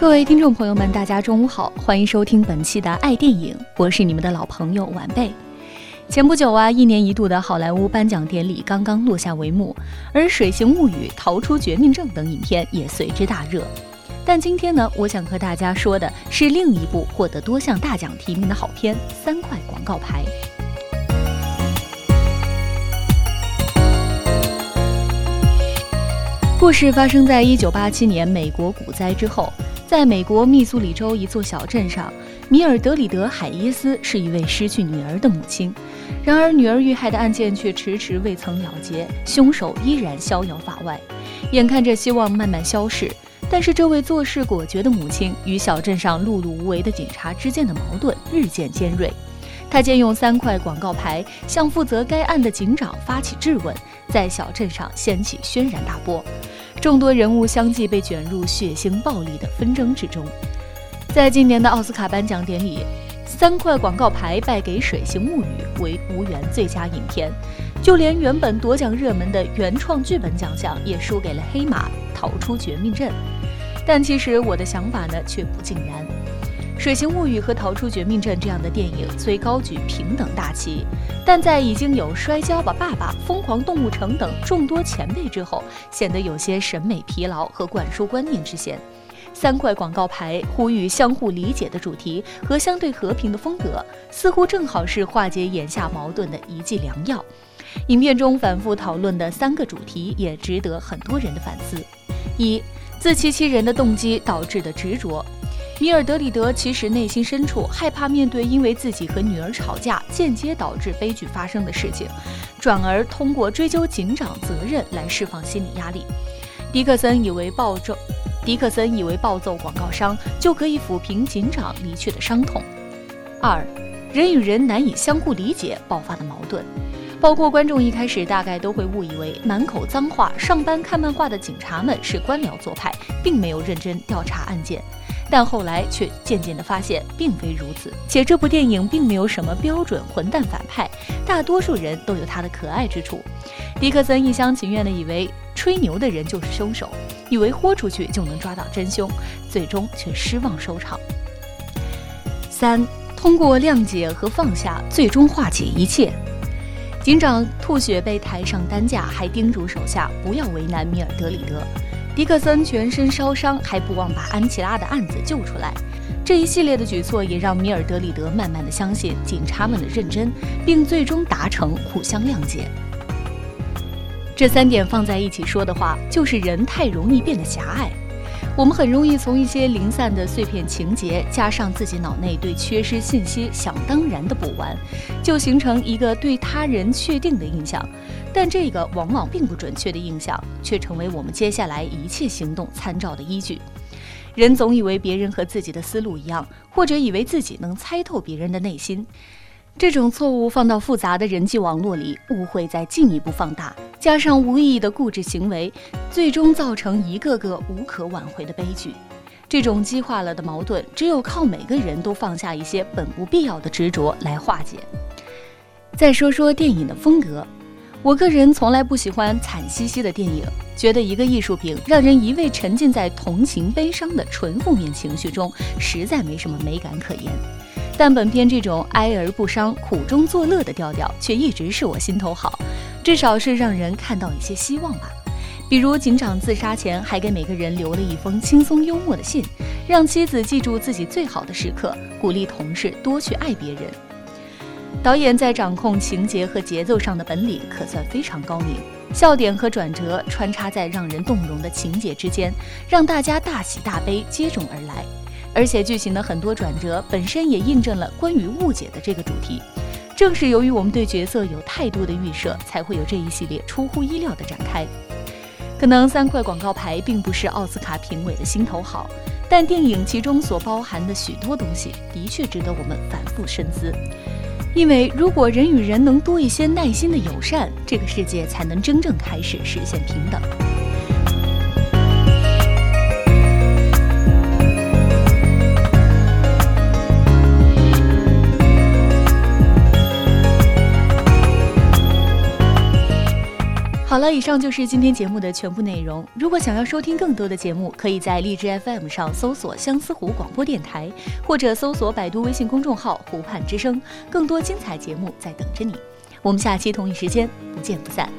各位听众朋友们，大家中午好，欢迎收听本期的爱电影，我是你们的老朋友晚辈。前不久啊，一年一度的好莱坞颁奖典礼刚刚落下帷幕，而《水形物语》《逃出绝命镇》等影片也随之大热。但今天呢，我想和大家说的是另一部获得多项大奖提名的好片《三块广告牌》。故事发生在一九八七年美国股灾之后。在美国密苏里州一座小镇上，米尔德里德·海耶斯是一位失去女儿的母亲。然而，女儿遇害的案件却迟迟未曾了结，凶手依然逍遥法外。眼看着希望慢慢消逝，但是这位做事果决的母亲与小镇上碌碌无为的警察之间的矛盾日渐尖锐。他借用三块广告牌向负责该案的警长发起质问，在小镇上掀起轩然大波。众多人物相继被卷入血腥暴力的纷争之中。在今年的奥斯卡颁奖典礼，三块广告牌败给《水形物语》为无缘最佳影片，就连原本夺奖热门的原创剧本奖项也输给了《黑马》《逃出绝命镇》。但其实我的想法呢，却不尽然。《水形物语》和《逃出绝命镇》这样的电影虽高举平等大旗，但在已经有《摔跤吧，爸爸》《疯狂动物城》等众多前辈之后，显得有些审美疲劳和灌输观念之嫌。三块广告牌呼吁相互理解的主题和相对和平的风格，似乎正好是化解眼下矛盾的一剂良药。影片中反复讨论的三个主题也值得很多人的反思：一、自欺欺人的动机导致的执着。米尔德里德其实内心深处害怕面对因为自己和女儿吵架间接导致悲剧发生的事情，转而通过追究警长责任来释放心理压力。迪克森以为暴揍，迪克森以为暴揍广告商就可以抚平警长离去的伤痛。二，人与人难以相互理解爆发的矛盾，包括观众一开始大概都会误以为满口脏话、上班看漫画的警察们是官僚做派，并没有认真调查案件。但后来却渐渐地发现，并非如此。且这部电影并没有什么标准混蛋反派，大多数人都有他的可爱之处。迪克森一厢情愿地以为吹牛的人就是凶手，以为豁出去就能抓到真凶，最终却失望收场。三，通过谅解和放下，最终化解一切。警长吐血被抬上担架，还叮嘱手下不要为难米尔德里德。迪克森全身烧伤，还不忘把安琪拉的案子救出来。这一系列的举措也让米尔德里德慢慢的相信警察们的认真，并最终达成互相谅解。这三点放在一起说的话，就是人太容易变得狭隘。我们很容易从一些零散的碎片情节，加上自己脑内对缺失信息想当然的补完，就形成一个对他人确定的印象。但这个往往并不准确的印象，却成为我们接下来一切行动参照的依据。人总以为别人和自己的思路一样，或者以为自己能猜透别人的内心。这种错误放到复杂的人际网络里，误会再进一步放大，加上无意义的固执行为，最终造成一个个无可挽回的悲剧。这种激化了的矛盾，只有靠每个人都放下一些本不必要的执着来化解。再说说电影的风格，我个人从来不喜欢惨兮兮的电影，觉得一个艺术品让人一味沉浸在同情悲伤的纯负面情绪中，实在没什么美感可言。但本片这种哀而不伤、苦中作乐的调调，却一直是我心头好，至少是让人看到一些希望吧。比如警长自杀前还给每个人留了一封轻松幽默的信，让妻子记住自己最好的时刻，鼓励同事多去爱别人。导演在掌控情节和节奏上的本领可算非常高明，笑点和转折穿插在让人动容的情节之间，让大家大喜大悲接踵而来。而且剧情的很多转折本身也印证了关于误解的这个主题。正是由于我们对角色有太多的预设，才会有这一系列出乎意料的展开。可能三块广告牌并不是奥斯卡评委的心头好，但电影其中所包含的许多东西的确值得我们反复深思。因为如果人与人能多一些耐心的友善，这个世界才能真正开始实现平等。好了，以上就是今天节目的全部内容。如果想要收听更多的节目，可以在荔枝 FM 上搜索相思湖广播电台，或者搜索百度微信公众号“湖畔之声”，更多精彩节目在等着你。我们下期同一时间不见不散。